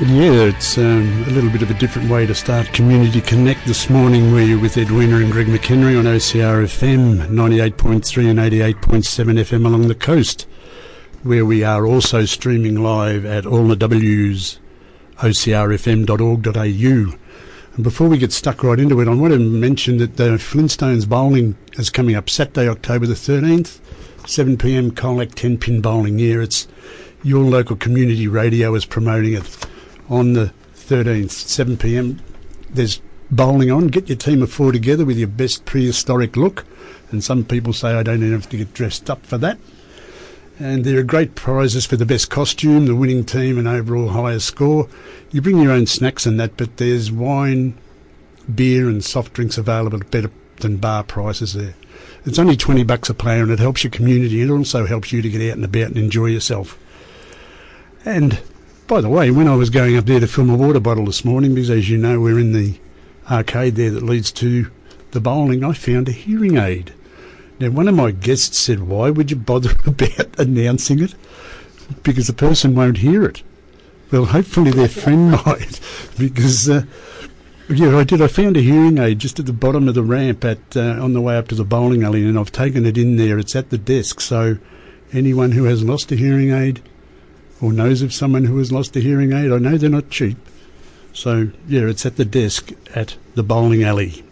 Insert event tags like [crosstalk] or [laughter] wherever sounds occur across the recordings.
Yeah, it's um, a little bit of a different way to start Community Connect this morning. We're with Edwina and Greg McHenry on OCR FM 98.3 and 88.7 FM along the coast, where we are also streaming live at all the W's ocrfm.org.au. And before we get stuck right into it, I want to mention that the Flintstones bowling is coming up Saturday, October the 13th, 7 pm, Colac 10 pin bowling. Yeah, it's your local community radio is promoting it on the 13th, 7 pm. There's bowling on. Get your team of four together with your best prehistoric look. And some people say I don't even have to get dressed up for that. And there are great prizes for the best costume, the winning team, and overall highest score. You bring your own snacks and that, but there's wine, beer, and soft drinks available at better than bar prices there. It's only 20 bucks a player and it helps your community and it also helps you to get out and about and enjoy yourself. And by the way, when I was going up there to fill my water bottle this morning, because as you know, we're in the arcade there that leads to the bowling, I found a hearing aid. Now, one of my guests said, Why would you bother [laughs] about announcing it? Because the person won't hear it. Well, hopefully their friend [laughs] might, because. Uh, yeah, I did. I found a hearing aid just at the bottom of the ramp at uh, on the way up to the bowling alley, and I've taken it in there. It's at the desk, so anyone who has lost a hearing aid or knows of someone who has lost a hearing aid. I know they're not cheap. So, yeah, it's at the desk at the bowling alley.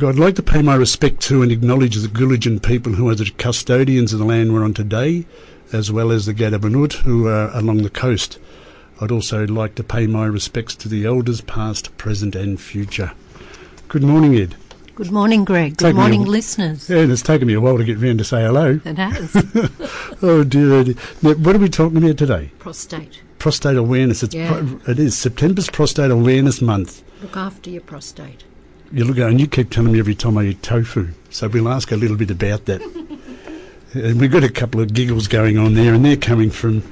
I'd like to pay my respect to and acknowledge the Gulidjan people who are the custodians of the land we're on today, as well as the Gadubanud who are along the coast. I'd also like to pay my respects to the elders past, present and future. Good morning, Ed. Good morning, Greg. Good morning, listeners. Yeah, and it's taken me a while to get round to say hello. It has. [laughs] oh dear, oh dear. Now, what are we talking about today? prostate. Prostate awareness. It's Yeah. pro- it is September's Prostate Awareness Month. Look after your prostate. You look and you keep telling me every time I eat tofu, so we'll ask a little bit about that. [laughs] and we've got a couple of giggles going on there, and they're coming from.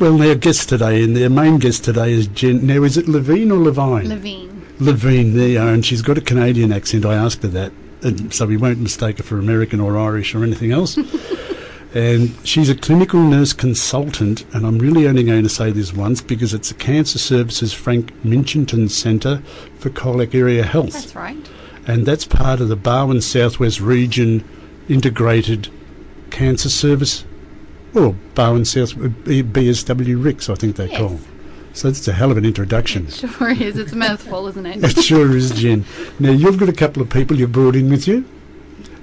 Well, their guest today, and their main guest today is Jen. Now, is it Levine or Levine? Levine. Levine, there and she's got a Canadian accent. I asked her that, and so we won't mistake her for American or Irish or anything else. [laughs] and she's a clinical nurse consultant, and I'm really only going to say this once because it's the Cancer Services Frank Minchinton Centre for Colac Area Health, That's right. and that's part of the Barwon Southwest Region Integrated Cancer Service, or Barwon South uh, BSW RICS, I think they Yes. call. So that's a hell of an introduction. Sure is. It's a mouthful, isn't it? It sure is, Jen. Now, you've got a couple of people you've brought in with you,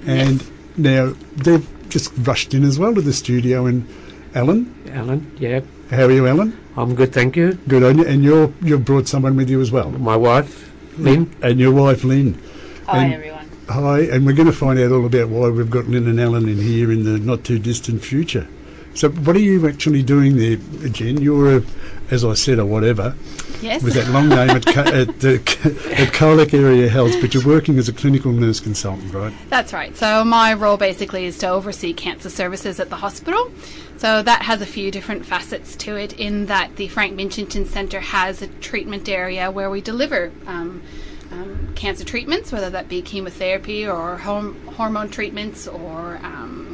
and Yes. now they've just rushed in as well to the studio. And Alan, Alan, yeah, how are you, Alan? I'm good, thank you. Good on you. And you're, you've brought someone with you as well. My wife, Lynn. And your wife, Lynn. Hi, And- everyone. Hi, and we're going to find out all about why we've got Lynn and Alan in here in the not too distant future. So, what are you actually doing there, Jen? You're, a, as I said, or whatever, Yes. with that long name at, Co- at, the, [laughs] at Colac Area Health, but you're working as a clinical nurse consultant, right? That's right. So my role basically is to oversee cancer services at the hospital. So that has a few different facets to it. In that the Frank Minchinton Centre has a treatment area where we deliver um, um, cancer treatments, whether that be chemotherapy or horm- hormone treatments or um,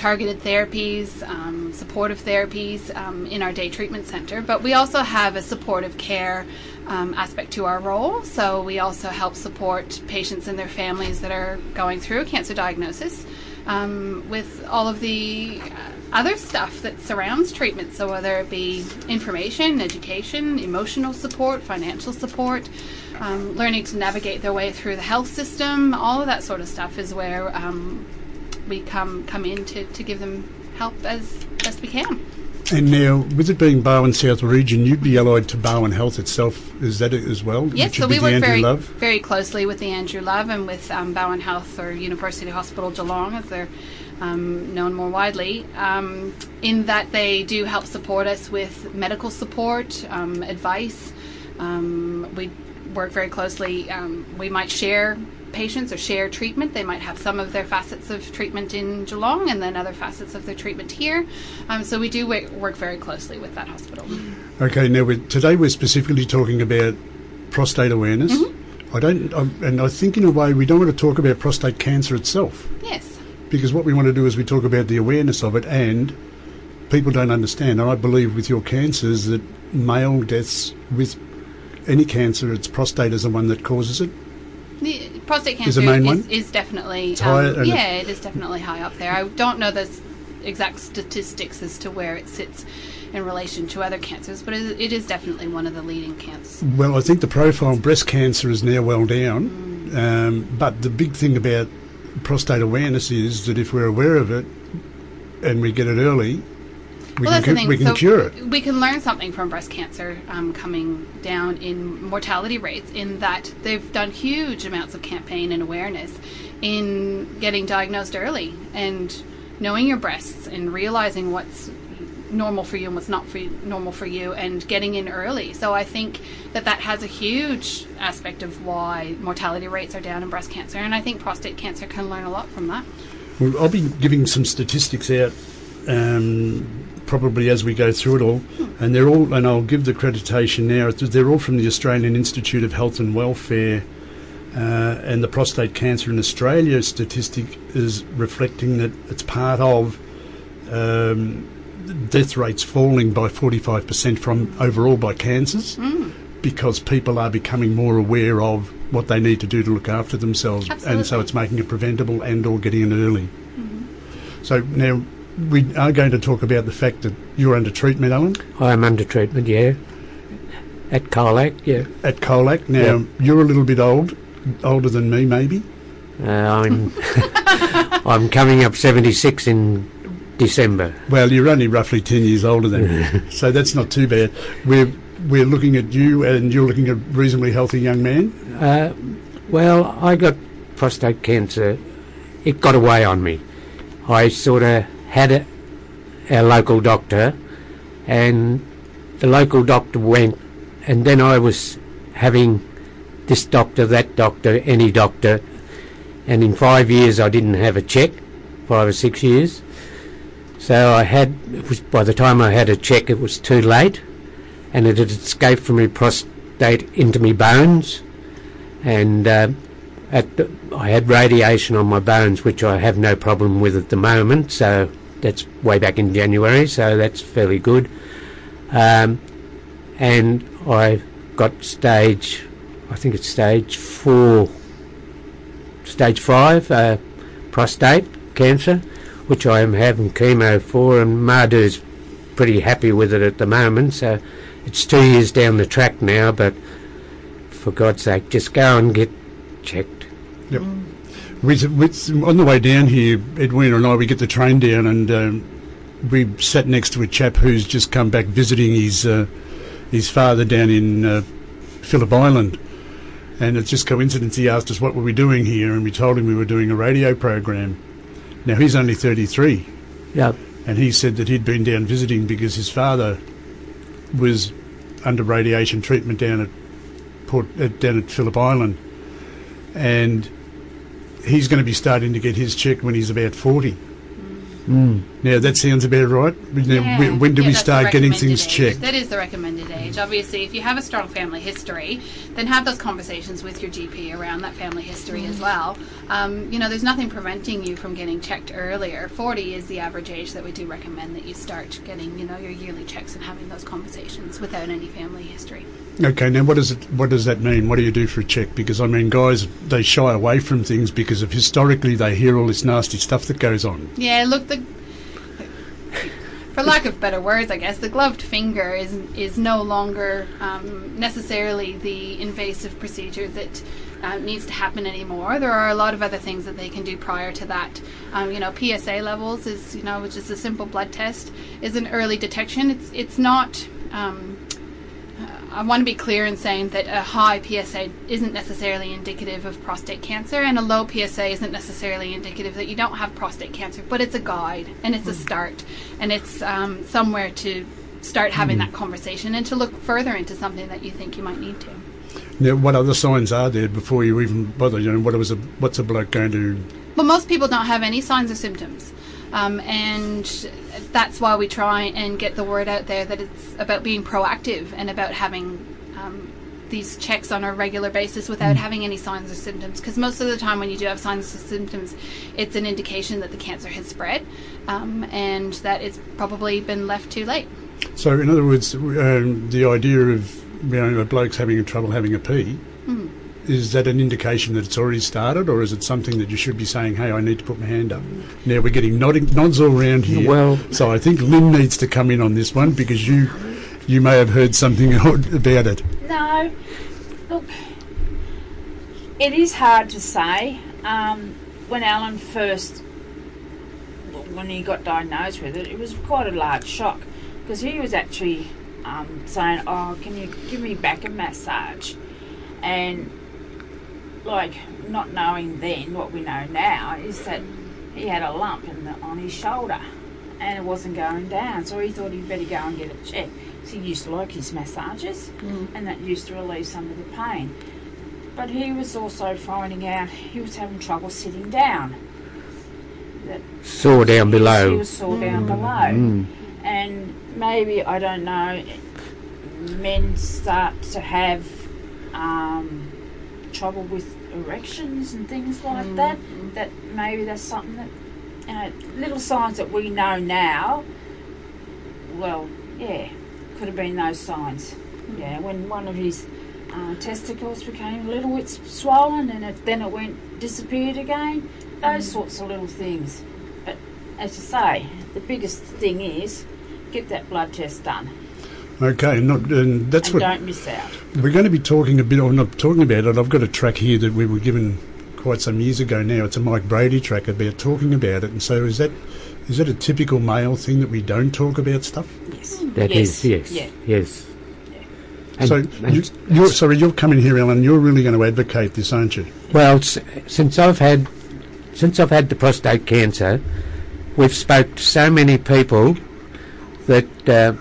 targeted therapies, um, supportive therapies um, in our day treatment center. But we also have a supportive care um, aspect to our role. So we also help support patients and their families that are going through a cancer diagnosis um, with all of the uh, other stuff that surrounds treatment. So whether it be information, education, emotional support, financial support. Um, learning to navigate their way through the health system, all of that sort of stuff is where um, we come come in to, to give them help as best we can. And now, with it being Barwon South Region, you'd be allied to Barwon Health itself. Is that it as well? Yes, so we work Andrew very Love? very closely with the Andrew Love and with um, Barwon Health or University Hospital Geelong, as they're um, known more widely. Um, in that they do help support us with medical support, um, advice. Um, we work very closely. Um, we might share patients or share treatment. They might have some of their facets of treatment in Geelong and then other facets of their treatment here. Um, so we do work, work very closely with that hospital. Okay, now we today we're specifically talking about prostate awareness. Mm-hmm. I don't, I, and I think in a way we don't want to talk about prostate cancer itself Yes. because what we want to do is we talk about the awareness of it, and people don't understand. And I believe with your cancers that male deaths with any cancer, it's prostate is the one that causes it. The prostate Is the cancer main is, one? is definitely um, yeah, it is definitely high up there. I don't know the exact statistics as to where it sits in relation to other cancers, but it, it is definitely one of the leading cancers. Well, I think the profile of breast cancer is now well down. Um, but the big thing about prostate awareness is that if we're aware of it and we get it early, we well, can, that's the thing. we can so cure it. We can learn something from breast cancer um, coming down in mortality rates in that they've done huge amounts of campaign and awareness in getting diagnosed early and knowing your breasts and realizing what's normal for you and what's not for you, normal for you and getting in early. So I think that that has a huge aspect of why mortality rates are down in breast cancer and I think prostate cancer can learn a lot from that. Well, I'll be giving some statistics out um, probably as we go through it all, and they're all, and I'll give the accreditation now. They're all from the Australian Institute of Health and Welfare, uh, and the prostate cancer in Australia statistic is reflecting that it's part of um, death rates falling by 45% from overall by cancers because people are becoming more aware of what they need to do to look after themselves. And so it's making it preventable and or getting in early. So now we are going to talk about the fact that you're under treatment alan I'm under treatment, yeah. At Colac, yeah. at colac now Yeah. you're a little bit old older than me maybe Uh, I'm [laughs] I'm coming up 76 in December. well you're only roughly 10 years older than me [laughs] so that's not too bad we're we're looking at you and you're looking at a reasonably healthy young man Uh, well, I got prostate cancer. It got away on me. I sort of had a, a local doctor, and the local doctor went, and then I was having this doctor, that doctor, any doctor, and in five years I didn't have a check, five or six years. So I had, was, by the time I had a check, it was too late, and it had escaped from my prostate into my bones and uh, the, I had radiation on my bones, which I have no problem with at the moment. So that's way back in January, so that's fairly good. Um, and I got stage, I think it's stage four, stage five uh, prostate cancer, which I am having chemo for, and Mardu's pretty happy with it at the moment. So it's two years down the track now, but for God's sake, just go and get checked. Yep. We, we, on the way down here, Edwina and I, we get the train down and um, we sat next to a chap who's just come back visiting his uh, his father down in uh, Phillip Island. And it's just coincidence he asked us what were we doing here and we told him we were doing a radio program. Now he's only 33 Yeah, and he said that he'd been down visiting because his father was under radiation treatment down at Port uh, down at Phillip Island, and he's going to be starting to get his check when he's about forty. mm. Now that sounds about right. Yeah. when, when do Yeah, we start getting things age. checked? That is the recommended age. Obviously, if you have a strong family history, then have those conversations with your GP around that family history as well. Um, you know, there's nothing preventing you from getting checked earlier. 40 is the average age that we do recommend that you start getting, you know, your yearly checks and having those conversations without any family history. Okay, now what does it? What does that mean? What do you do for a check? Because I mean, guys, they shy away from things because of historically they hear all this nasty stuff that goes on. Yeah, look, the for lack of better words, I guess the gloved finger is is no longer um, necessarily the invasive procedure that uh, needs to happen anymore. There are a lot of other things that they can do prior to that. Um, you know, PSA levels is you know, which is a simple blood test, is an early detection. It's it's not. Um, I want to be clear in saying that a high PSA isn't necessarily indicative of prostate cancer, and a low PSA isn't necessarily indicative that you don't have prostate cancer. But it's a guide, and it's a start, and it's um, somewhere to start having that conversation and to look further into something that you think you might need to. Now, what other signs are there before you even bother? You know, what was a what's a bloke going to? Well, most people don't have any signs or symptoms. Um, and that's why we try and get the word out there that it's about being proactive and about having um, these checks on a regular basis without having any signs or symptoms. Because most of the time, when you do have signs or symptoms, it's an indication that the cancer has spread um, and that it's probably been left too late. So, in other words, um, the idea of you know, a bloke's having trouble having a pee, Mm. Is that an indication that it's already started, or is it something that you should be saying, hey, I need to put my hand up? Now, we're getting nodding, nods all around here. Well- so I think Lynn needs to come in on this one because you you may have heard something [laughs] about it. No, look, it is hard to say. Um, when Alan first, when he got diagnosed with it, it was quite a large shock because he was actually um, saying, "Oh, can you give me back a massage?" And like not knowing then what we know now is that he had a lump in the, on his shoulder and it wasn't going down, so he thought he'd better go and get it checked. So he used to like his massages, and that used to relieve some of the pain. But he was also finding out he was having trouble sitting down. That Sore down he below. was sore down below, Mm. and maybe I don't know. Men start to have um, trouble with erections and things like mm. that. That maybe that's something that you know, little signs that we know now. Well, yeah, could have been those signs. Hmm. Yeah, when one of his uh, testicles became a little bit swollen and it, then it went disappeared again. Those hmm. sorts of little things. But as you say, the biggest thing is get that blood test done Okay, and, not, and that's and what don't miss out. we're going to be talking a bit, or not talking about it. I've got a track here that we were given quite some years ago now. It's a Mike Brady track about talking about it. And so is that is that a typical male thing that we don't talk about stuff? Yes. That is yes. yes, Yeah. yes. And- so and- you, you're sorry, you're coming here, Alan. You're really going to advocate this, aren't you? Well, s- since I've had since I've had the prostate cancer, we've spoke to so many people that uh,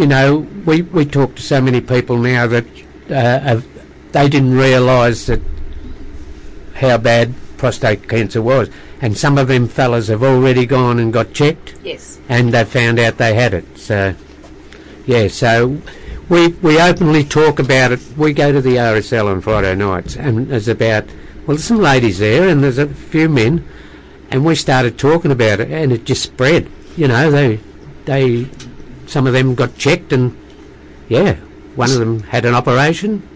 you know we we talk to so many people now that uh, have, they didn't realise that how bad prostate cancer was, and some of them fellas have already gone and got checked Yes. and they found out they had it. So, yeah, so we we openly talk about it. We go to the RSL on Friday nights, and there's about well, there's some ladies there, and there's a few men, and we started talking about it, and it just spread. You know, they they some of them got checked, and yeah, one of them had an operation,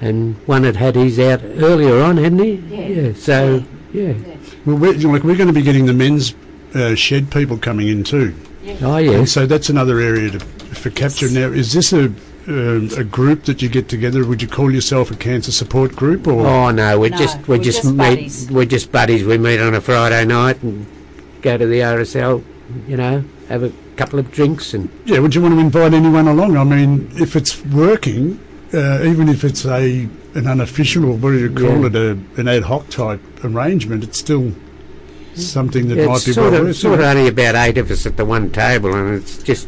and one had had his out earlier on, hadn't he? Yeah. so yeah. Well, we're, like we're going to be getting the men's uh, shed people coming in too, Oh and so that's another area to, for capture. Now, is this a um a group that you get together? Would you call yourself a cancer support group, or Oh no, we No, just we we're just, just meet. We're just buddies. We meet on a Friday night and go to the RSL. You know, have a couple of drinks and Yeah, would you want to invite anyone along? I mean, if it's working, uh, even if it's a an unofficial or what do you call Yeah. it, a, an ad hoc type arrangement, it's still something that Yeah, might it's be sort well of worth sort of only about eight of us at the one table, and it's just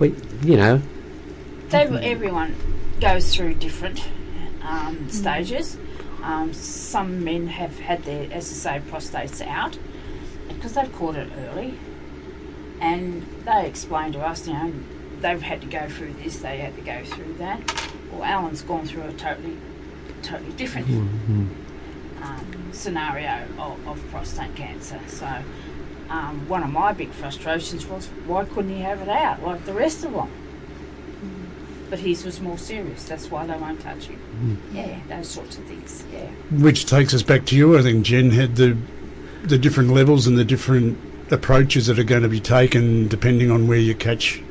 we, you know, They, everyone goes through different um, stages. Um, some men have had their, as I say, prostates out because they've caught it early, and they explain to us, you know, they've had to go through this, they had to go through that. Well, Alan's gone through a totally, totally different um, scenario of, of prostate cancer. So. Um, one of my big frustrations was why couldn't he have it out like the rest of them? But his was more serious. That's why they won't touch him. Yeah, those sorts of things. Yeah. Which takes us back to you. I think Jen had the the different levels and the different approaches that are going to be taken depending on where you catch.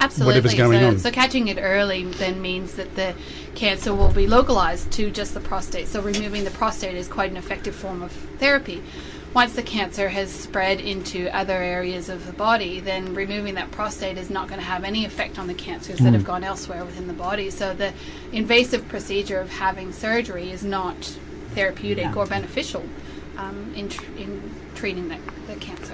Absolutely. whatever's going so, on. so catching it early then means that the cancer will be localized to just the prostate. So removing the prostate is quite an effective form of therapy. Once the cancer has spread into other areas of the body, then removing that prostate is not going to have any effect on the cancers that have gone elsewhere within the body. So the invasive procedure of having surgery is not therapeutic or beneficial um, in, tr- in treating the cancer.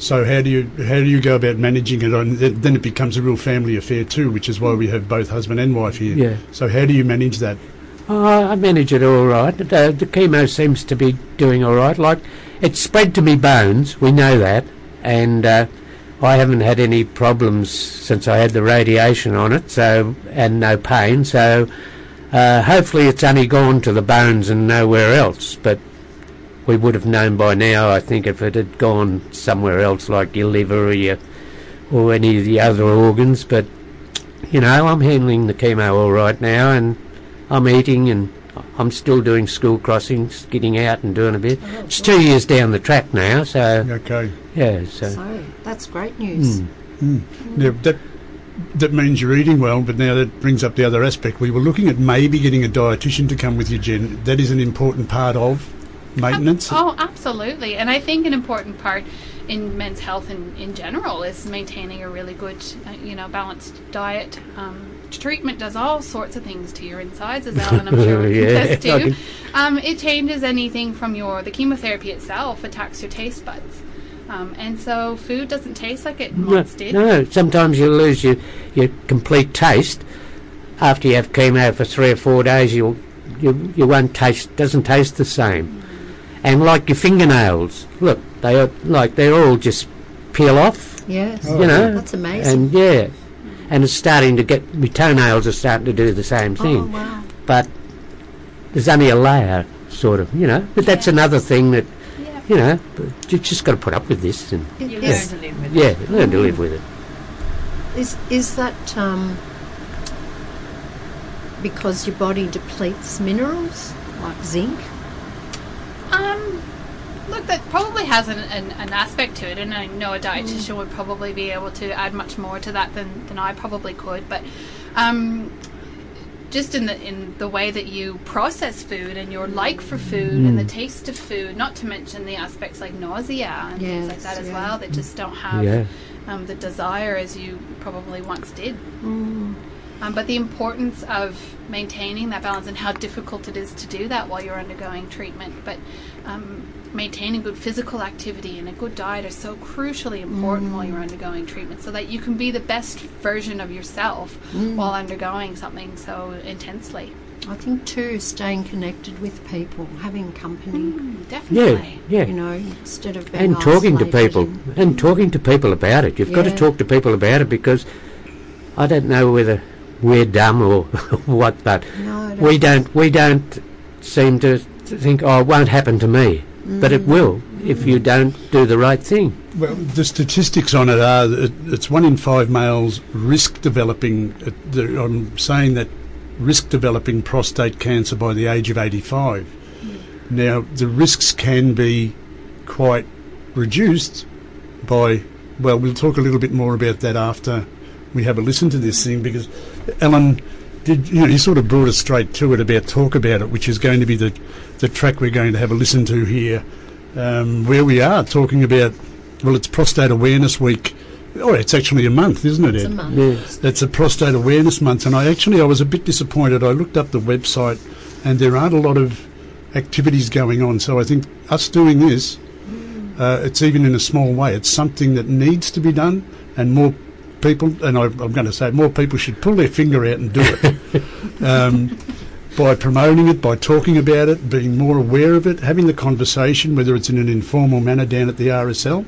So how do you how do you go about managing it? And then it becomes a real family affair too, which is why we have both husband and wife here. Yeah. So how do you manage that? Oh, I manage it all right. The, the chemo seems to be doing all right. Like it's spread to me bones. We know that, and uh, I haven't had any problems since I had the radiation on it. So and no pain. So uh, hopefully it's only gone to the bones and nowhere else. But we would have known by now. I think if it had gone somewhere else, like your liver or your or any of the other organs, but you know, I'm handling the chemo all right now, and I'm eating, and I'm still doing school crossings, getting out and doing a bit. Oh, It's two years down the track now, so Okay. yeah, so. So that's great news. Mm. Now, that that means you're eating well, but now that brings up the other aspect. We were looking at maybe getting a dietitian to come with you, Jen. That is an important part of maintenance. Oh, absolutely. And I think an important part in men's health in, in general is maintaining a really good, uh, you know, balanced diet. Um, treatment does all sorts of things to your insides, as [laughs] Alan, I'm sure, Yeah, contest I to. Um, it changes anything from your the chemotherapy itself attacks your taste buds. Um, and so food doesn't taste like it No, once did. no, sometimes you lose your, your complete taste after you have chemo for three or four days. You you you won't taste doesn't taste the same. And like your fingernails, look, they are like they're all just peel off, Yes. you know. That's amazing. And yeah, and it's starting to get my toenails are starting to do the same thing. oh, thing. wow. But there's only a layer, sort of, you know. But that's another thing that Yeah. you know. But you just got to put up with this and It You is- learn to live with it. yeah, learn to live with it. Is is that um, because your body depletes minerals like zinc? Um, look, that probably has an, an, an aspect to it, and I know a dietitian would probably be able to add much more to that than, than I probably could. But um, just in the in the way that you process food and your like for food and the taste of food, not to mention the aspects like nausea and things like Yes, that as yeah. well, that just don't have Yeah. um, the desire as you probably once did. Mm. Um, but the importance of maintaining that balance and how difficult it is to do that while you're undergoing treatment. But um, maintaining good physical activity and a good diet are so crucially important while you're undergoing treatment so that you can be the best version of yourself while undergoing something so intensely. I think too, staying connected with people, having company. Mm, Yeah, definitely. yeah. You know, instead of being and talking to people and- and talking to people about it. You've got to talk to people about it because I don't know whether we're dumb or [laughs] what, but No, we don't we don't seem to think oh it won't happen to me, but Mm. it will if you don't do the right thing. Well, the statistics on it are that it's one in five males risk developing. uh, I'm saying that risk developing prostate cancer by the age of 85. Now, the risks can be quite reduced by. Well, we'll talk a little bit more about that after we have a listen to this thing because Alan did. You know, he sort of brought us straight to it about talk about it, which is going to be the the track we're going to have a listen to here um, where we are talking about, well, it's Prostate Awareness Week. Oh, it's actually a month, isn't it, It's a month. Yeah. It's a Prostate Awareness Month, and I actually I was a bit disappointed. I looked up the website, and there aren't a lot of activities going on. So I think us doing this, uh, it's even in a small way. It's something that needs to be done, and more people, and I, I'm going to say more people should pull their finger out and do it. [laughs] um, by promoting it, by talking about it, being more aware of it, having the conversation, whether it's in an informal manner down at the RSL.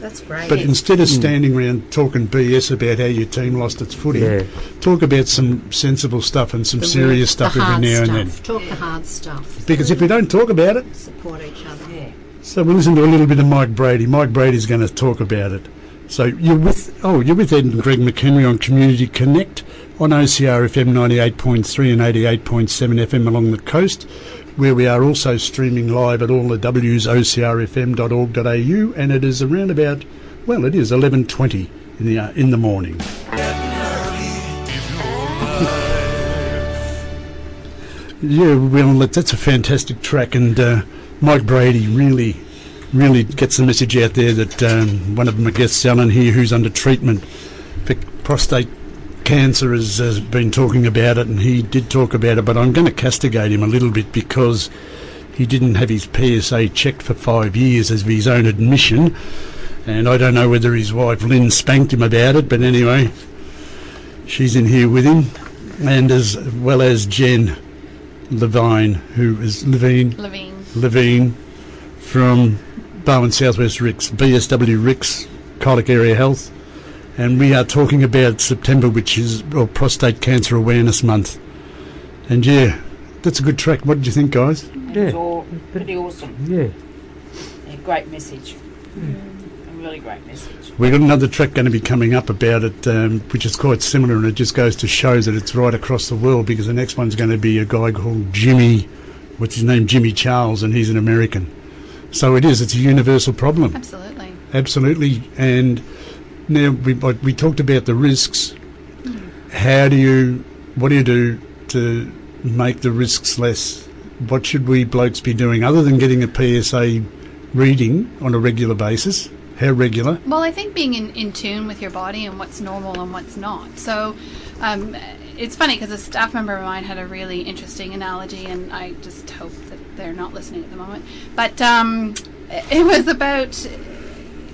That's great. But instead of standing around talking BS about how your team lost its footing, Yeah. talk about some sensible stuff and some The serious stuff every now stuff. and then. Talk the hard stuff. Because if we don't talk about it, Support each other. Yeah. so we'll listen to a little bit of Mike Brady. Mike Brady's going to talk about it. So you're with oh you're with Ed and Greg McHenry on Community Connect on OCR FM 98.3 and 88.7 FM along the coast, where we are also streaming live at all the W's ocrfm.org.au, and it is around about well it is 11:20 in the uh, in the morning. [laughs] Yeah, well, that's a fantastic track, and uh, Mike Brady really, really gets the message out there that um, one of my guests, Alan here, who's under treatment for prostate cancer, has, has been talking about it, and he did talk about it, but I'm going to castigate him a little bit because he didn't have his PSA checked for five years as of his own admission, and I don't know whether his wife Lynn spanked him about it, but anyway, she's in here with him, and as well as Jen. Levine, who is Levine, Levine. Levine from Barwon Southwest RICS, BSW RICS, Colac Area Health, and we are talking about September, which is well, Prostate Cancer Awareness Month. And yeah, that's a good track. What did you think, guys? It Yeah. was all pretty awesome. Yeah. Yeah, great message. A really great message. We've got another track going to be coming up about it, um, which is quite similar, and it just goes to show that it's right across the world because the next one's going to be a guy called Jimmy, what's his name, Jimmy Charles, and he's an American. So it is, it's a universal problem. Absolutely. Absolutely. And now we, we talked about the risks. How do you, what do you do to make the risks less? What should we blokes be doing other than getting a PSA reading on a regular basis? How regular? Well, I think being in, in tune with your body and what's normal and what's not. So um, it's funny because a staff member of mine had a really interesting analogy, and I just hope that they're not listening at the moment. But um, it was about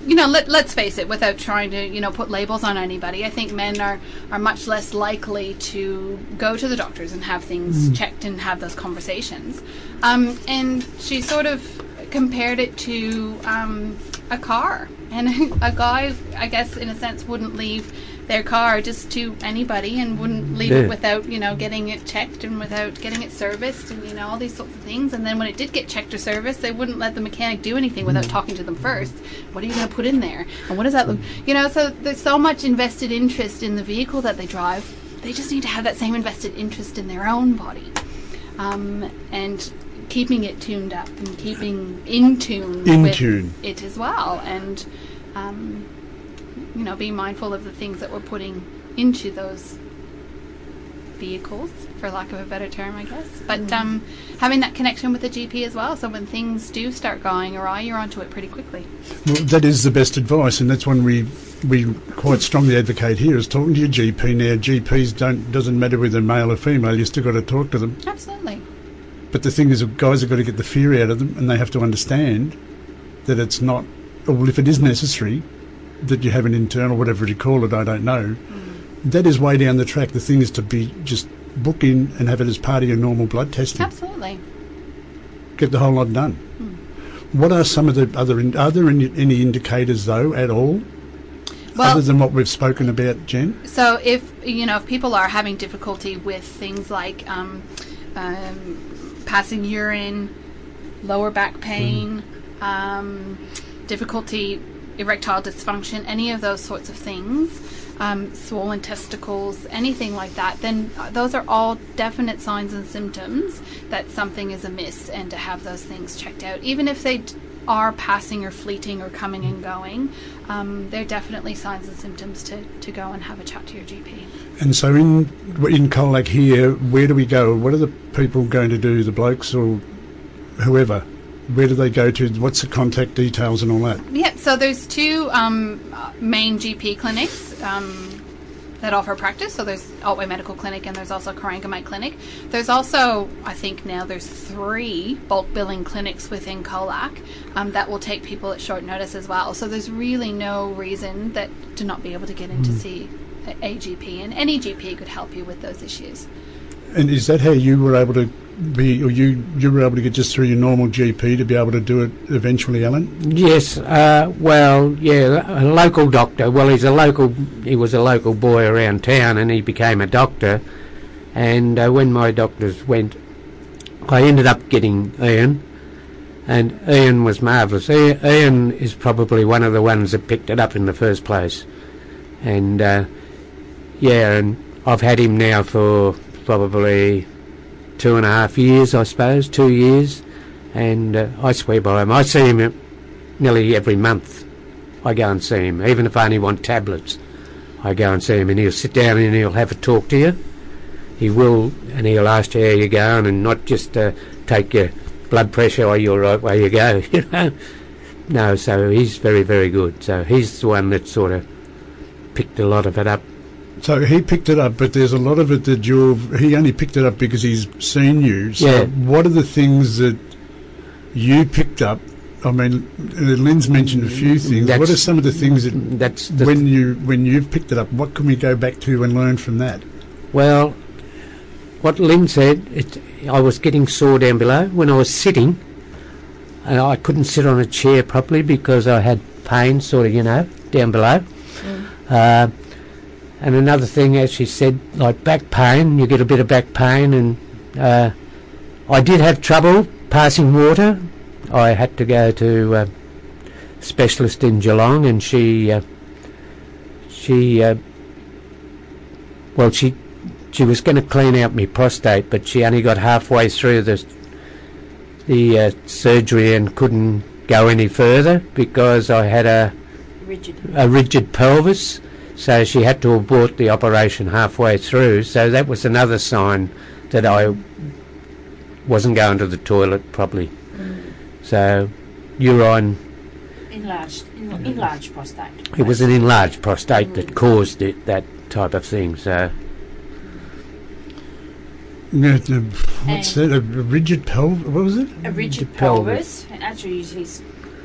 you know, let, let's face it, without trying to, you know, put labels on anybody, I think men are, are much less likely to go to the doctors and have things checked and have those conversations. Um, and she sort of compared it to um, a car. And [laughs] a guy, I guess, in a sense, wouldn't leave their car just to anybody and wouldn't leave Yeah. it without, you know, getting it checked and without getting it serviced and, you know, all these sorts of things. And then when it did get checked or serviced, they wouldn't let the mechanic do anything without talking to them first. What are you going to put in there? And what does that look? You know, so there's so much invested interest in the vehicle that they drive. They just need to have that same invested interest in their own body. Um, and keeping it tuned up and keeping in tune In with tune. it as well. And, um, you know, being mindful of the things that we're putting into those vehicles, for lack of a better term, I guess. But um, having that connection with the GP as well, so when things do start going awry, you're onto it pretty quickly. Well, that is the best advice, and that's one we we quite strongly advocate here. Is talking to your GP now. GPs don't doesn't matter whether male or female. You still got to talk to them. Absolutely. But the thing is, guys have got to get the fear out of them, and they have to understand that it's not. or Well, if it is necessary, that you have an internal, whatever you call it, I don't know. That is way down the track. The thing is to be just book in and have it as part of your normal blood testing. Absolutely. Get the whole lot done. What are some of the other? In, are there any, any indicators though at all, Well, other than what we've spoken about, Jen? So if you know if people are having difficulty with things like um, um, passing urine, lower back pain, um, difficulty erectile dysfunction, any of those sorts of things, um, swollen testicles, anything like that, then uh, those are all definite signs and symptoms that something is amiss, and to have those things checked out, even if they are passing or fleeting or coming and going, um, they're definitely signs and symptoms to, to go and have a chat to your GP. And so in in Colac here, where do we go? What are the people going to do? The blokes or whoever? Where do they go to? What's the contact details and all that? Yeah, so there's two um, main GP clinics um, that offer practice. So there's Otway Medical Clinic and there's also Corangamite Clinic. There's also, I think now there's three bulk billing clinics within Colac um, that will take people at short notice as well. So there's really no reason that to not be able to get in to see a, a GP, and any GP could help you with those issues. And is that how you were able to be, or you you were able to get just through your normal GP to be able to do it eventually, Alan? Yes, uh, well, yeah, a local doctor. Well, he's a local. He was a local boy around town, and he became a doctor. And uh, when my doctors went, I ended up getting Ian, and Ian was marvellous. Ian is probably one of the ones that picked it up in the first place. And uh, yeah, and I've had him now for probably two and a half years, I suppose, two years and uh, I swear by him. I see him nearly every month. I go and see him, even if I only want tablets. I go and see him, and he'll sit down and he'll have a talk to you. He will, and he'll ask you how you're going, and not just uh, take your blood pressure or you're right where you go. [laughs] You know, no. So he's very, very good. So he's the one that sort of picked a lot of it up. So he picked it up, but there's a lot of it that you've. He only picked it up because he's seen you. So Yeah. what are the things that you picked up? I mean, Lynn's mentioned a few things. what are some of the things that That's the when you when you've picked it up? What can we go back to and learn from that? Well, what Lynn said, it, I was getting sore down below when I was sitting. And I couldn't sit on a chair properly because I had pain, sort of, you know, down below. Uh, and another thing, as she said, like back pain, you get a bit of back pain, and uh, I did have trouble passing water. I had to go to uh, specialist in Geelong, and she uh, she uh, well she she was going to clean out my prostate, but she only got halfway through the the uh, surgery and couldn't go any further because I had a Rigid. a rigid pelvis, so she had to abort the operation halfway through. So that was another sign that I wasn't going to the toilet properly. So urine, Enlarged. En- enlarged prostate. it was an enlarged prostate that mm. caused it, that type of thing. So Yeah, the- what's And- that? A, a rigid pelvis? What was it? A rigid pelvis. pelvis. And actually,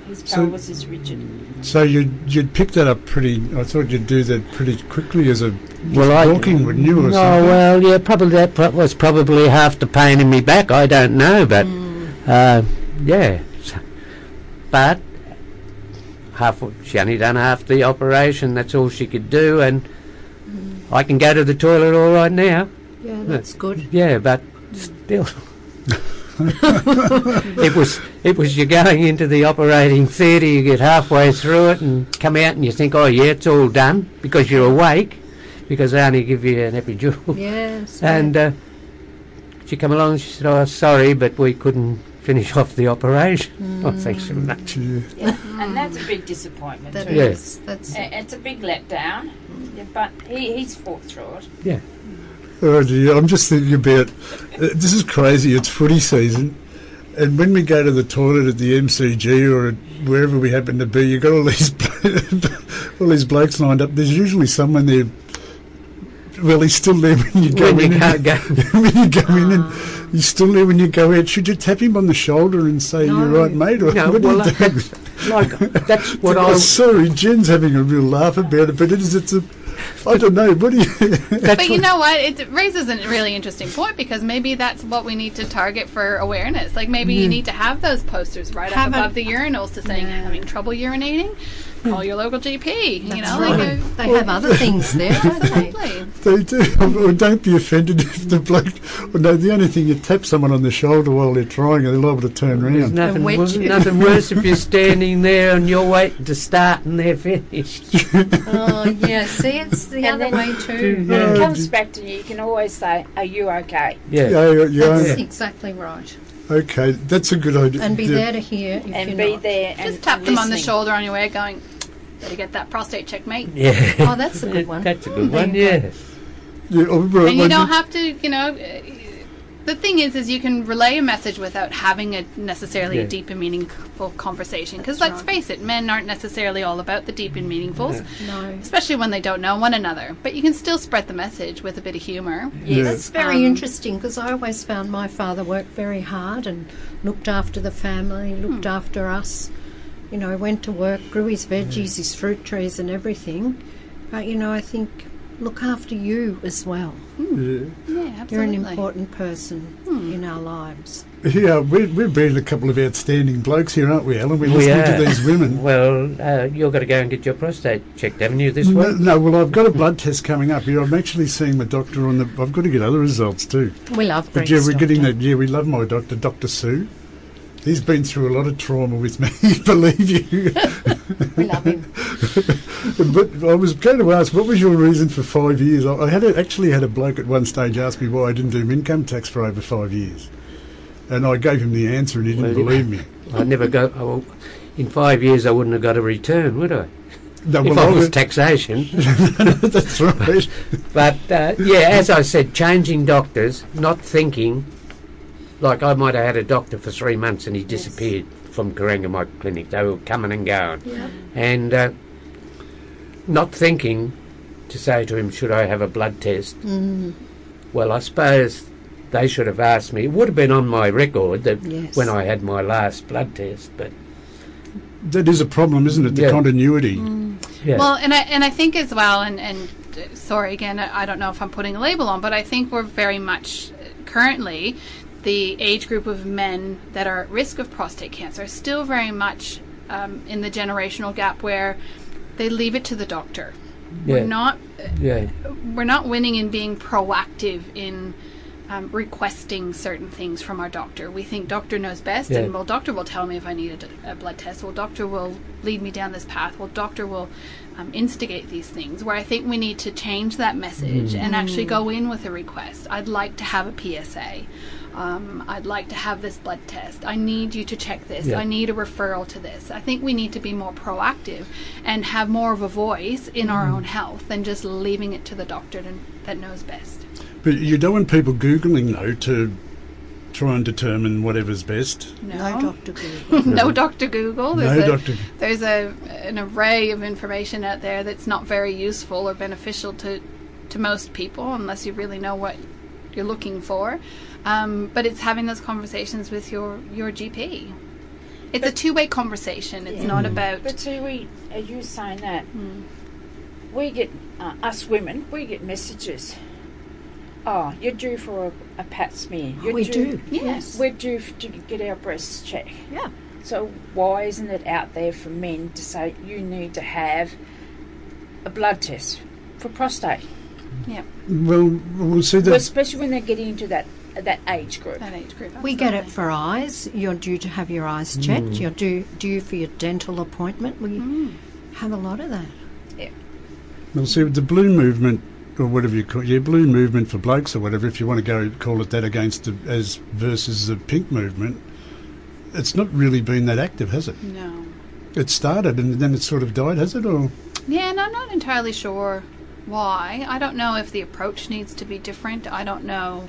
his his So- pelvis is rigid. So you'd you'd pick that up pretty. I thought you'd do that pretty quickly as a well, I walking, wouldn't you? Or no, something? well, yeah, probably that pro- was probably half the pain in me back. I don't know, but uh, yeah, So- but half she only done half the operation. That's all she could do, and I can go to the toilet all right now. Yeah, that's good. Yeah, but still. [laughs] [laughs] it was it was you're going into the operating theatre, you get halfway through it and come out and you think, oh yeah, it's all done because you're awake, because they only give you an epidural. [laughs] Yes. And uh, she come along and she said, oh sorry, but we couldn't finish off the operation. [laughs] Oh, thanks very much. Yeah. Yeah. and that's a big disappointment that too. Yeah. That's I- It's a big letdown. Yeah, but he, he's fought through it. Yeah. Oh dear, I'm just thinking about uh, this is crazy. It's footy season, and when we go to the toilet at the MCG or at wherever we happen to be, you've got all these [laughs] all these blokes lined up. There's usually someone there. Well, he's still there when you go When in. you and- can't go. [laughs] when you go in, and he's still there when you go out. Should you tap him on the shoulder and say No. you're right, mate? Or No, well, do? that's, like, that's [laughs] what Oh, I sorry, Jen's having a real laugh about it, but it is. It's a. I don't know. What do you? [laughs] But you know what? It raises a really interesting point because maybe that's what we need to target for awareness. Like maybe you mm. need to have those posters right Have up a- above the urinals to saying Yeah. having trouble urinating, call your local GP. you know, right. like uh, they have other things there, [laughs] don't they? They do. [laughs] Or don't be offended if the bloke. Or no, the only thing you tap someone on the shoulder while they're trying, and they're liable to turn around. There's around. nothing, wet worse, nothing worse if you're standing there and you're waiting to start and they're finished. [laughs] Oh, yeah. See, it's the And other way too. When it comes back to you, you can always say, "Are you okay?" Yeah. Yeah, yeah, yeah, That's exactly right. Okay, that's a good idea. And be Yeah. there to hear if And you're be not. there and Just tap them on the shoulder on your way, going, "Better get that prostate check, mate." [laughs] Yeah. Oh, that's a good one. That's a good There one, you yeah. Yeah, and you don't have to, you know. The thing is, is you can relay a message without having a necessarily Yeah. a deep and meaningful conversation. Because let's face it, men aren't necessarily all about the deep and meaningfuls, No. especially when they don't know one another. But you can still spread the message with a bit of humour. Yeah. That's very Um, interesting because I always found my father worked very hard and looked after the family, looked Hmm. after us. You know, went to work, grew his veggies, his fruit trees, and everything. But you know, I think look after you as well. yeah. Yeah, You're an important person Hmm. in our lives. Yeah, we, we've been a couple of outstanding blokes here, aren't we, Alan? We're We listening are. to these women. Well, uh, you've got to go and get your prostate checked, haven't you, this No, week? no, well, I've got a blood test coming up here. I'm actually seeing my doctor on the. I've got to get other results too. We love But yeah, we're getting that. Yeah, we love my doctor, Doctor Sue. He's been through a lot of trauma with me, [laughs] believe you. We love him. [laughs] but I was going to ask, what was your reason for five years? I, I had a, actually had a bloke at one stage ask me why I didn't do income tax for over five years, and I gave him the answer, and he didn't Well, believe me. I'd never go. oh, well, in five years, I wouldn't have got a return, would I? No, if well, I was would- taxation. [laughs] that's right. But uh, yeah, as I said, changing doctors, not thinking. Like I might have had a doctor for three months and he disappeared from Corangamite Clinic. They were coming and going, Yeah. and uh, not thinking to say to him, "Should I have a blood test?" Mm, Well, I suppose they should have asked me. It would have been on my record that Yes. when I had my last blood test, but That is a problem, isn't it? The Yeah. continuity. yeah, Well, and I and I think as well, and and uh, sorry again, I I don't know if I'm putting a label on, but I think we're very much currently the age group of men that are at risk of prostate cancer is still very much um, in the generational gap where they leave it to the doctor. yeah, We're not yeah, we're not winning in being proactive in um, requesting certain things from our doctor. We think doctor knows best, Yeah. and well, doctor will tell me if I need a, a blood test. Well, doctor will lead me down this path. Well, doctor will um, instigate these things. Where I think we need to change that message and actually go in with a request. I'd like to have a PSA. Um, I'd like to have this blood test. I need you to check this. Yeah. I need a referral to this. I think we need to be more proactive and have more of a voice in our own health than just leaving it to the doctor to, that knows best. But you don't want people Googling, though, to try and determine whatever's best. No, Dr. [laughs] Google. no Dr. Google. There's, No a, Dr. there's a an array of information out there that's not very useful or beneficial to to most people unless you really know what you're looking for. Um, but it's having those conversations with your your GP. It's a two way conversation. It's not about But see, we, as you saying that, Hmm. we get, uh, us women, we get messages. Oh, you're due for a, a pap smear. You're we due, do. Yes. We're due f- to get our breasts checked. Yeah. So why isn't it out there for men to say you need to have a blood test for prostate? Well, we'll see Well, that. especially when they're getting into that that age group. that age group. We get it for eyes. You're due to have your eyes hmm. checked. You're due due for your dental appointment. We hmm. have a lot of that. We'll see the blue movement, or whatever you call it, yeah, blue movement for blokes or whatever, if you want to go call it that against the, as versus the pink movement. It's not really been that active, has it? No. It started and then it sort of died, has it? Or Yeah, and I'm not entirely sure why. I don't know if the approach needs to be different. I don't know.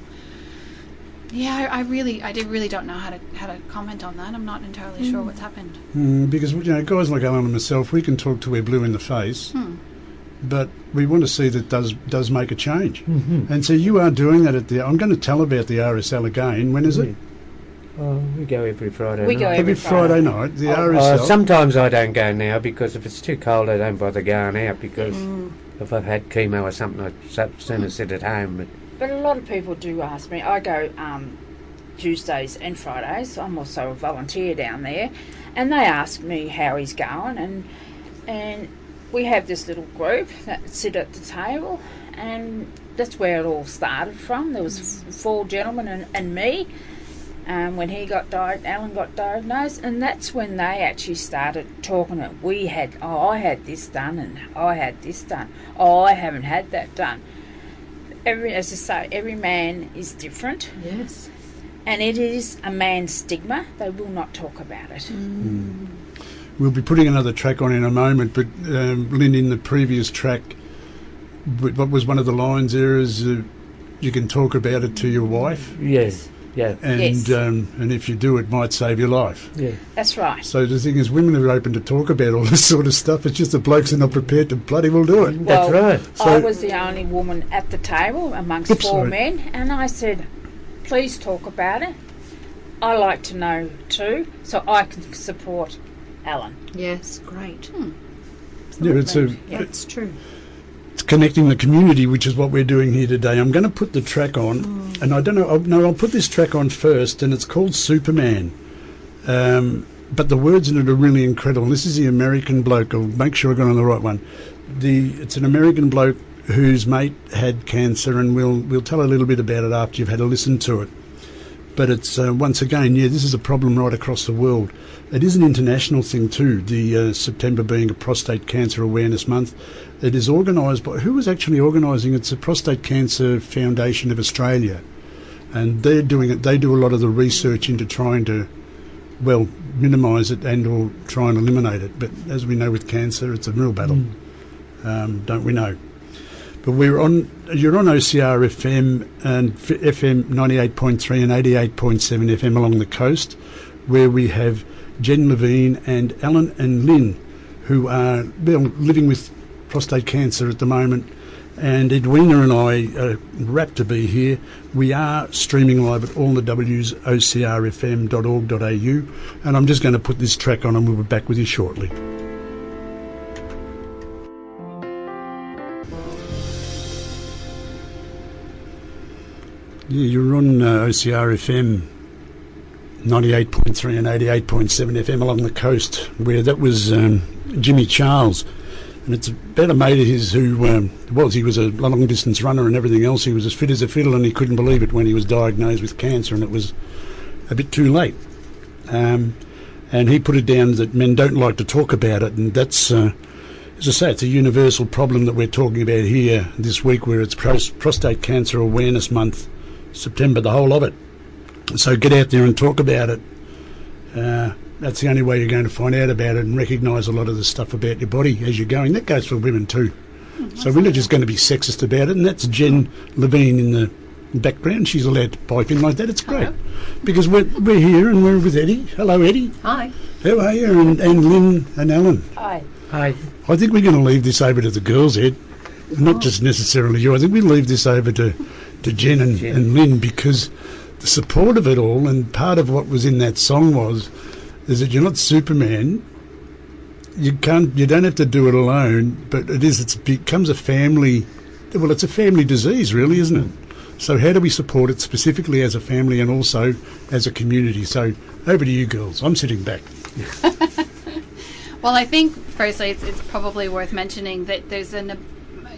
Yeah, I, I really, I did really don't know how to how to comment on that. I'm not entirely sure what's happened. Mm, because you know, guys like Alan and myself, we can talk to we're blue in the face, but we want to see that does does make a change. Mm-hmm. And so you are doing that at the. I'm going to tell about the RSL again. When is it? Oh, we go every Friday. We go night. Every Every Friday Friday. night. The Oh, Uh, RSL. sometimes I don't go now because if it's too cold, I don't bother going out because Mm. If I've had chemo or something, I'd sooner sit at home. But But a lot of people do ask me. I go um, Tuesdays and Fridays. I'm also a volunteer down there, and they ask me how he's going, and and we have this little group that sit at the table, and that's where it all started from. There was four gentlemen and, and me. Um, when he got diagnosed, Alan got diagnosed, and that's when they actually started talking that we had, oh, I had this done, and I had this done, oh, I haven't had that done every as I say, every man is different, Yes. and it is a man's stigma. They will not talk about it. We'll be putting another track on in a moment, but um, Lynn, in the previous track, what was one of the lines there is uh, you can talk about it to your wife, yes, yeah, and Yes. um, and if you do, it might save your life. yeah. That's right. So the thing is, women are open to talk about all [laughs] this sort of stuff. It's just the blokes are not prepared to bloody well do it. That's well, right. So- I was the only woman at the table amongst Oops, four sorry. men, and I said, "Please talk about it. I like to know too, so I can support Alan." Yes. Great. Yeah, it's a, That's true. It's connecting the community, which is what we're doing here today. I'm going to put the track on, and I don't know. I'll, no, I'll put this track on first, and it's called Superman. Um, but the words in it are really incredible. This is the American bloke. I'll make sure I got on the right one. The it's an American bloke whose mate had cancer, and we'll we'll tell a little bit about it after you've had a listen to it. But it's uh, once again, yeah, this is a problem right across the world. It is an international thing too. The uh, September being a Prostate Cancer Awareness Month, it is organised by who was actually organising? It's the Prostate Cancer Foundation of Australia, and they're doing it. They do a lot of the research into trying to, well, minimise it and or try and eliminate it. But as we know with cancer, it's a real battle, um, don't we know? But we're on. You're on OCR FM and FM 98.3 and 88.7 FM along the coast, where we have Jen Levine and Alan and Lynn, who are living with prostate cancer at the moment. And Edwina and I are rapt to be here. We are streaming live at all the W's, ocrfm.org.au. And I'm just going to put this track on and we'll be back with you shortly. Yeah, you're on uh, OCR FM 98.3 and 88.7 FM along the coast, where that was um, Jimmy Charles. And it's about a mate of his who um, was, he was a long distance runner and everything else. He was as fit as a fiddle and he couldn't believe it when he was diagnosed with cancer and it was a bit too late. Um, and he put it down that men don't like to talk about it, and that's, uh, as I say, it's a universal problem that we're talking about here this week, where it's pros- prostate cancer awareness month, September, the whole of it. So get out there and talk about it. Uh, that's the only way you're going to find out about it and recognise a lot of the stuff about your body as you're going. That goes for women too. So we're not just going to be sexist about it, and that's Jen Levine in the background. She's allowed to pipe in like that. It's great Hello. because we're, we're here and we're with Eddie. Hello, Eddie. Hi. How are you? And, and Lynn and Alan. Hi. Hi. I think we're going to leave this over to the girls, Ed. Not just necessarily you. I think we leave this over to, to Jen and, Jen. and Lynn because the support of it all and part of what was in that song was is that you're not Superman. You can't. You don't have to do it alone. But it is. It becomes a family. Well, it's a family disease, really, isn't it? So how do we support it specifically as a family and also as a community? So over to you, girls. I'm sitting back. [laughs] Well, I think firstly, it's, it's probably worth mentioning that there's an,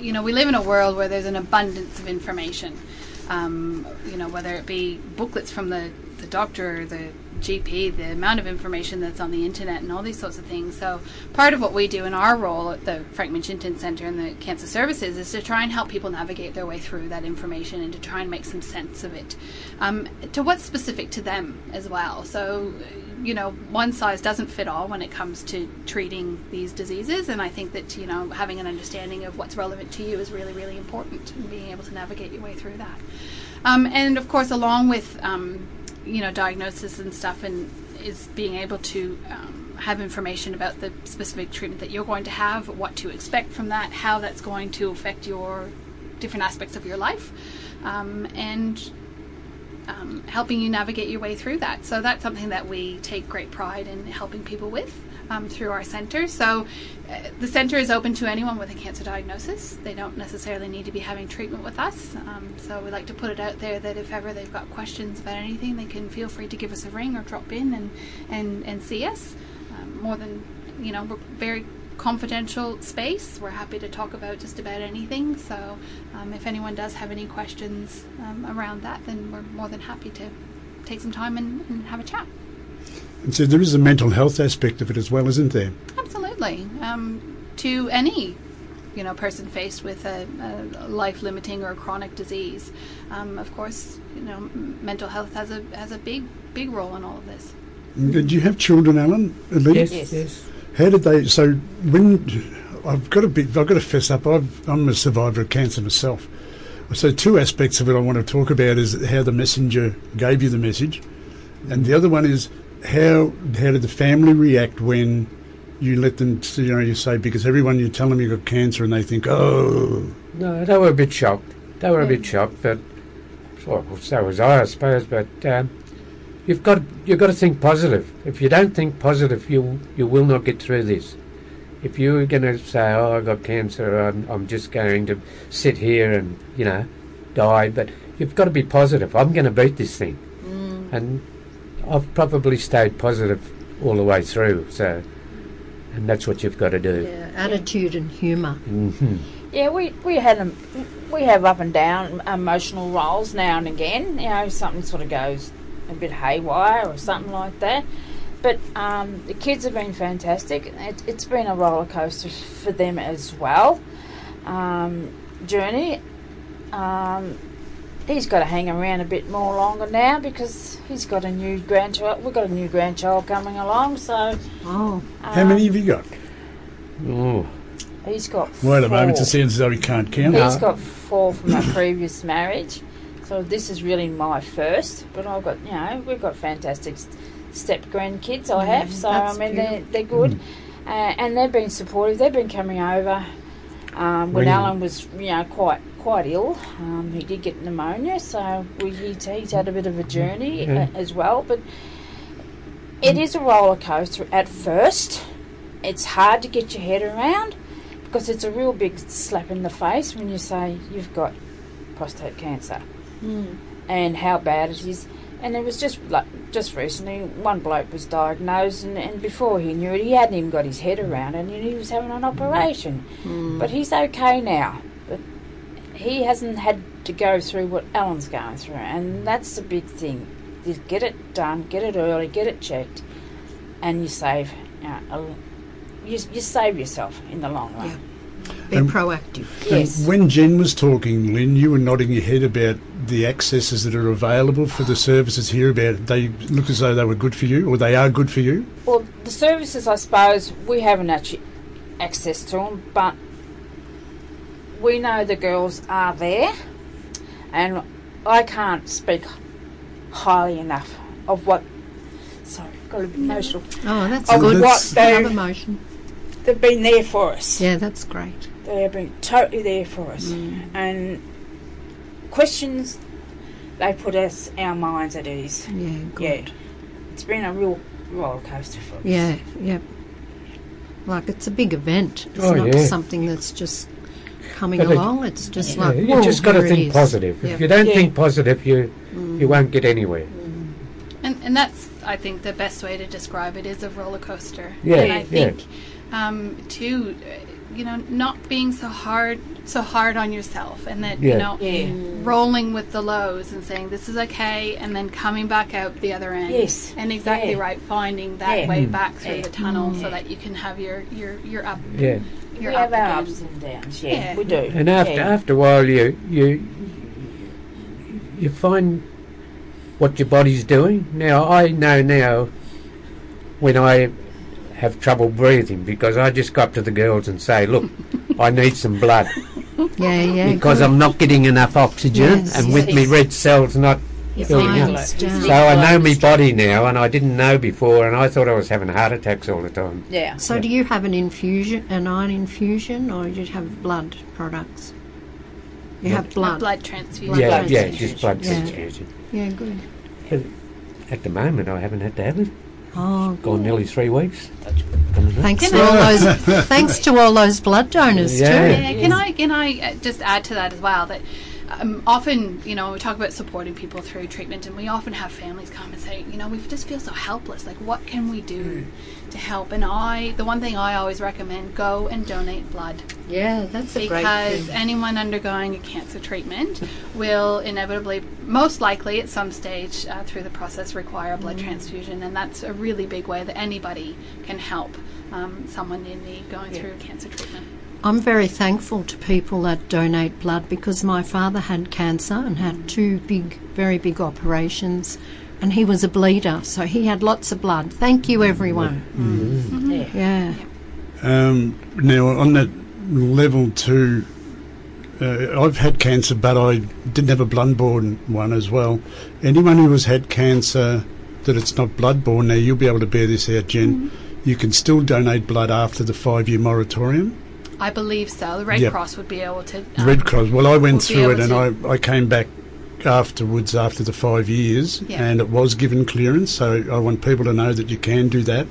you know, we live in a world where there's an abundance of information. Um, you know, whether it be booklets from the, the doctor or the GP, the amount of information that's on the internet and all these sorts of things. So, part of what we do in our role at the Frank Minchinton Centre and the Cancer Services is to try and help people navigate their way through that information and to try and make some sense of it um, to what's specific to them as well. So, you know, one size doesn't fit all when it comes to treating these diseases, and I think that you know having an understanding of what's relevant to you is really, really important, and being able to navigate your way through that. Um, and of course, along with um, you know diagnosis and stuff, and is being able to um, have information about the specific treatment that you're going to have, what to expect from that, how that's going to affect your different aspects of your life, um, and um, helping you navigate your way through that. So that's something that we take great pride in helping people with um, through our center. So uh, the center is open to anyone with a cancer diagnosis. They don't necessarily need to be having treatment with us. Um, so we like to put it out there that if ever they've got questions about anything, they can feel free to give us a ring or drop in and and, and see us. Um, more than you know, we're very confidential space. We're happy to talk about just about anything. So, um, if anyone does have any questions um, around that, then we're more than happy to take some time and, and have a chat. And so there is a mental health aspect of it as well, isn't there? Absolutely. Um, to any you know person faced with a, a life limiting or chronic disease, um, of course, you know m- mental health has a has a big big role in all of this. Did you have children, Alan? Lee? yes, Yes. yes. How did they? So when I've got to be, I've got to fess up. I've, I'm a survivor of cancer myself. So two aspects of it I want to talk about is how the messenger gave you the message, and the other one is how how did the family react when you let them, you know, you say because everyone you tell them you got cancer and they think, oh, No, they were a bit shocked. They were a bit shocked, but well, so was I, I suppose. But um, you've got you've got to think positive. If you don't think positive, you you will not get through this. If you're going to say, "Oh, I've got cancer," I'm, I'm just going to sit here and you know die, but you've got to be positive. I'm going to beat this thing, and I've probably stayed positive all the way through. So, and that's what you've got to do. Yeah, attitude and humour. hmm Yeah, we we had a, we have up and down emotional rolls now and again. You know, something sort of goes a bit haywire or something like that. But um, the kids have been fantastic. It, it's been a roller coaster for them as well. Um, journey. Um, he's got to hang around a bit more longer now because he's got a new grandchild. We've got a new grandchild coming along, so Oh, how um, many have you got? Oh, He's got. Wait at the moment four. it sounds as though he can't count. He's got four from a previous marriage, so this is really my first. But I've got, you know, we've got fantastic step grandkids. I have, so I mean they're they're good, uh, and they've been supportive. They've been coming over. Um, when Really? Alan was, you know, quite quite ill, um, he did get pneumonia, so we, he's, he's had a bit of a journey Yeah. uh, as well. But it is a roller coaster at first. It's hard to get your head around because it's a real big slap in the face when you say you've got prostate cancer Mm. and how bad it is. And it was just like just recently, one bloke was diagnosed, and, and before he knew it, he hadn't even got his head around, it, and he was having an operation. Mm. But he's okay now. But he hasn't had to go through what Alan's going through, and that's the big thing. You get it done, get it early, get it checked, and you save. You, know, you, you save yourself in the long run. Be Um, proactive. Yes. When Jen was talking, Lynn, you were nodding your head about the accesses that are available for the services here. About they look as though they were good for you, or they are good for you. Well, the services, I suppose, we haven't actually access to them, but we know the girls are there, and I can't speak highly enough of what. Sorry, got a bit emotional. Oh, that's Of good. what they- Love emotion. They've been there for us. Yeah, that's great. They have been totally there for us, mm. and questions they put us our minds at ease. Yeah, good. Yeah, it's been a real roller coaster for us. Yeah, yeah. Like it's a big event. It's Oh, not yeah. something that's just coming But it- along. It's just Yeah, like you whoa, just got to think positive. Yeah. If you don't Yeah. think positive, you mm. you won't get anywhere. Mm. And, and that's, I think, the best way to describe it is a roller coaster. Yeah, and I yeah. think, um, too, uh, you know, not being so hard, so hard on yourself, and that Yeah. you know, Yeah. rolling with the lows and saying this is okay, and then coming back out the other end. Yes. And exactly Yeah. right, finding that Yeah. way Mm. back through Yeah. the tunnel so that you can have your your your up. Yeah. We Your have up our ups and downs. Yeah, Yeah. we do. And after yeah. after a while, you you you find what your body's doing. Now I know now when I have trouble breathing because I just go up to the girls and say, "Look, I need some blood Yeah, yeah. because good. I'm not getting enough oxygen, Yes, and with me red cells not Your building up." So I know my body now, and I didn't know before, and I thought I was having heart attacks all the time. yeah. So, do you have an infusion, an iron infusion, or you just have blood products? You have A blood. blood transfusion. Blood yeah, yeah, transfusion. just blood Yeah. transfusion. Yeah, good. At the moment, I haven't had to have it. Oh, Gone nearly three weeks. thanks Can for all those. [laughs] thanks to all those blood donors Yeah. too. Yeah, can I can I uh, just add to that as well that um, often you know we talk about supporting people through treatment and we often have families come and say you know we just feel so helpless. Like what can we do to help? And I the one thing I always recommend go and donate blood. Yeah, that's a great because anyone undergoing a cancer treatment will inevitably, most likely at some stage uh, through the process, require a blood Mm. transfusion, and that's a really big way that anybody can help um, someone in need going through cancer treatment. I'm very thankful to people that donate blood because my father had cancer and had two big, very big operations, and he was a bleeder, so he had lots of blood. Thank you, everyone. yeah. Yeah. Um, now, on that level two, uh, I've had cancer, but I didn't have a blood-borne one as well. Anyone who has had cancer that it's not blood-borne, now you'll be able to bear this out, Jen. You can still donate blood after the five-year moratorium. I believe so. The Red Yep. Cross would be able to. um, Red Cross. Well, I went through it, and I, I came back afterwards after the five years, Yeah. and it was given clearance. So I want people to know that you can do that.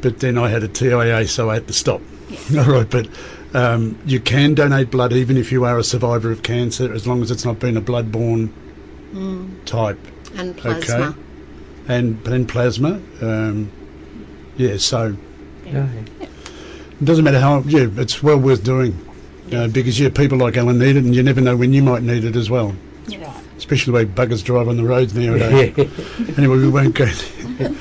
But then I had a TIA, so I had to stop. [laughs] All right, but um, you can donate blood even if you are a survivor of cancer, as long as it's not been a blood-borne type, And plasma. Okay? and and plasma. Um, yeah, so Yeah. It doesn't matter how. Yeah, it's well worth doing. Uh, because yeah, people like Alan need it, and you never know when you might need it as well. Right. Especially the way buggers drive on the roads nowadays. [laughs] anyway, we won't go there.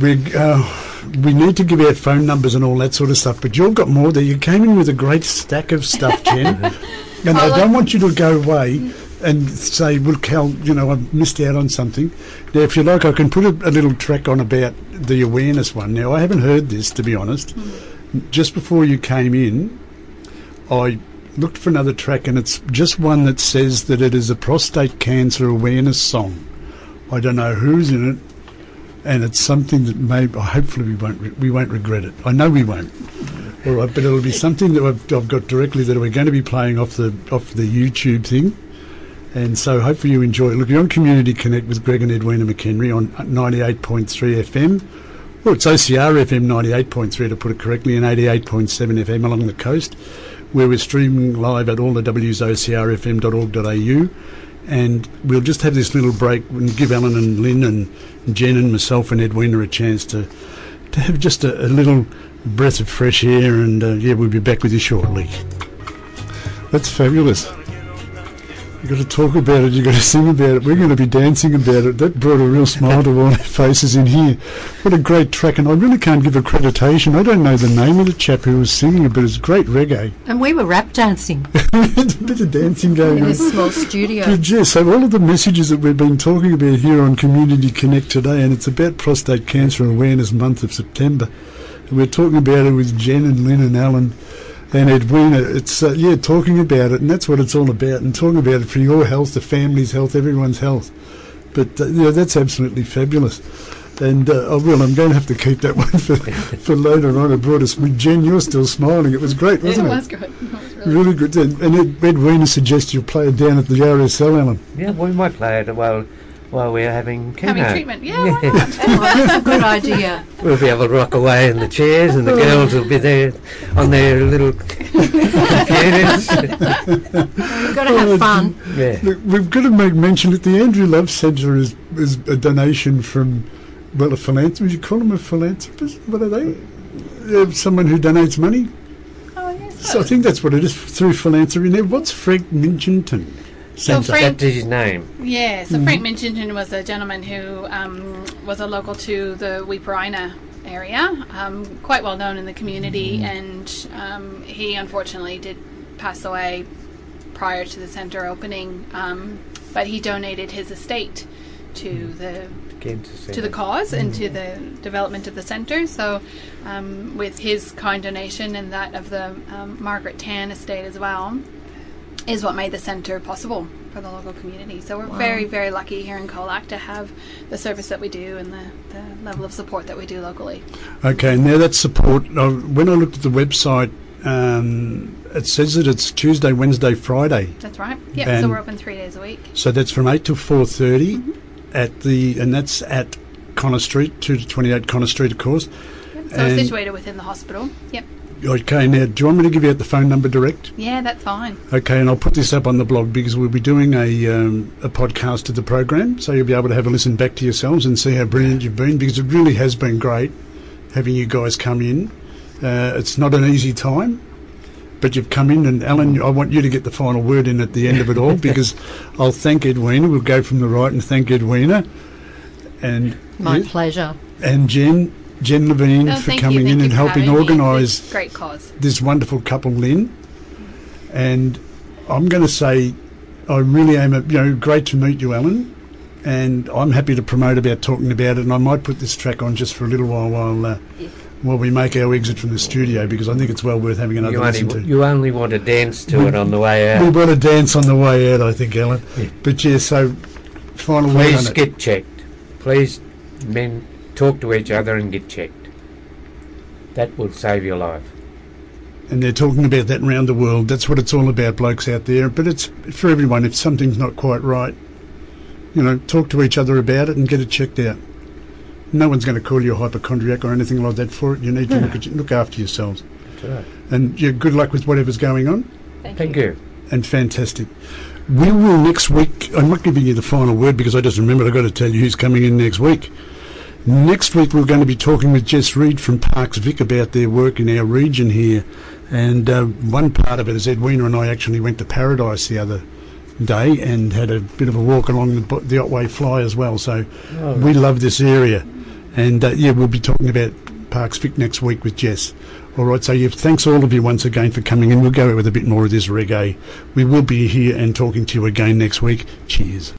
We, uh, we need to give out phone numbers and all that sort of stuff, but you've got more there. You came in with a great stack of stuff, Jen. [laughs] and I don't want you to go away and say, well, Cal, you know, I've missed out on something. Now, if you like, I can put a, a little track on about the awareness one. Now, I haven't heard this, to be honest. Just before you came in, I looked for another track, and it's just one that says that it is a prostate cancer awareness song. I don't know who's in it, and it's something that may hopefully we won't re- we won't regret it. I know we won't. All right, but it'll be something that I've, I've got directly that we're going to be playing off the off the YouTube thing, and so hopefully you enjoy it. Look, you're on Community Connect with Greg and Edwina McHenry on 98.3 FM. Well, it's OCR FM 98.3 to put it correctly, and 88.7 FM along the coast. where we're streaming live at all the wsocrfm.org.au. And we'll just have this little break and give Alan and Lynn and Jen and myself and Edwina a chance to to have just a, a little breath of fresh air. And uh, yeah, we'll be back with you shortly. That's fabulous. You've got to talk about it, you've got to sing about it. We're going to be dancing about it. That brought a real smile to all our [laughs] faces in here. What a great track, and I really can't give accreditation. I don't know the name of the chap who was singing it, but it's great reggae. And we were rap dancing There's [laughs] a bit of dancing going in on. this small studio. Good, yes. So all of the messages that we've been talking about here on Community Connect today, and it's about Prostate Cancer Awareness Month of September. And we're talking about it with Jen and Lynn and Alan and Edwina. It's uh, yeah, talking about it, and that's what it's all about, and talking about it for your health, the family's health, everyone's health. But uh, yeah, that's absolutely fabulous. And uh, oh, well, I'm going to have to keep that [laughs] one for, for later on. It brought us. Jen, you're still smiling. It was great, wasn't it? was good. [laughs] It was really Really good. And, and Ed, Edwina suggests you play it down at the RSL, Alan. Yeah, we might play it while while we're having chemo. Having treatment, yeah, why Yeah. not? Oh, that's a good [laughs] idea. We'll be able to rock away in the chairs, and the girls will be there on their little computers. [laughs] We've got to have fun. yeah. Look, we've got to make mention that the Andrew Love Centre is, is a donation from, well, a philanthropist. Would you call them a philanthropist? What are they? Uh, someone who donates money? Oh, yes. So I think that's what it is through philanthropy. Now, what's Frank Minchinton So Frank- That's his name. Yeah, so Frank Minchinton was a gentleman who um, was a local to the Weeaproinah area, um, quite well known in the community, and um, he unfortunately did pass away prior to the centre opening. Um, but he donated his estate to the Cancer to the Centre. cause and to the development of the centre. So, um, with his kind donation and that of the um, Margaret Tan estate as well, is what made the centre possible for the local community. So, we're very, very lucky here in Colac to have the service that we do and the, the level of support that we do locally. Okay, now that support, uh, when I looked at the website, um, it says that it's Tuesday, Wednesday, Friday. That's right. Yeah, so, we're open three days a week. So that's from 8 till 4.30 at the, and that's at Connor Street, 2 to 28 Connor Street, of course. So, And- situated within the hospital. Yep. Okay, now, do you want me to give you out the phone number direct? Yeah, that's fine. Okay, and I'll put this up on the blog because we'll be doing a, um, a podcast of the program, so you'll be able to have a listen back to yourselves and see how brilliant you've been because it really has been great having you guys come in. Uh, it's not an easy time, but you've come in, and Alan, I want you to get the final word in at the end of it all [laughs] because I'll thank Edwina. We'll go from the right and thank Edwina, and My pleasure. and Jen, Jen Levine No, for coming you. in and helping having me. It's a organise Great cause. this wonderful couple, Lynn. And I'm going to say, I really am. A, you know, great to meet you, Alan. And I'm happy to promote about talking about it. And I might put this track on just for a little while while uh, while we make our exit from the studio because I think it's well worth having another You listen only, to. you only want to dance to it on the way out. We want to dance on the way out, I think, Alan. Yeah. But yeah, so final word Please on it. get checked. Please, men, talk to each other and get checked. That will save your life. and they're talking about that around the world. That's what it's all about, blokes out there. But it's for everyone. If something's not quite right, you know, talk to each other about it and get it checked out. No one's going to call you a hypochondriac or anything like that for it. You need to look, at, look after yourselves. Right. And yeah, good luck with whatever's going on. Thank you. And fantastic. We will next week. I'm not giving you the final word because I just remembered I've got to tell you who's coming in next week. Next week we're going to be talking with Jess Reed from Parks Vic about their work in our region here. And uh, one part of it is Edwina and I actually went to Paradise the other day and had a bit of a walk along the, the Otway Fly as well. So Oh, we love this area. And uh, yeah, we'll be talking about Parks Vic next week with Jess. All right, so yeah, thanks all of you once again for coming in. We'll go out with a bit more of this reggae. We will be here and talking to you again next week. Cheers.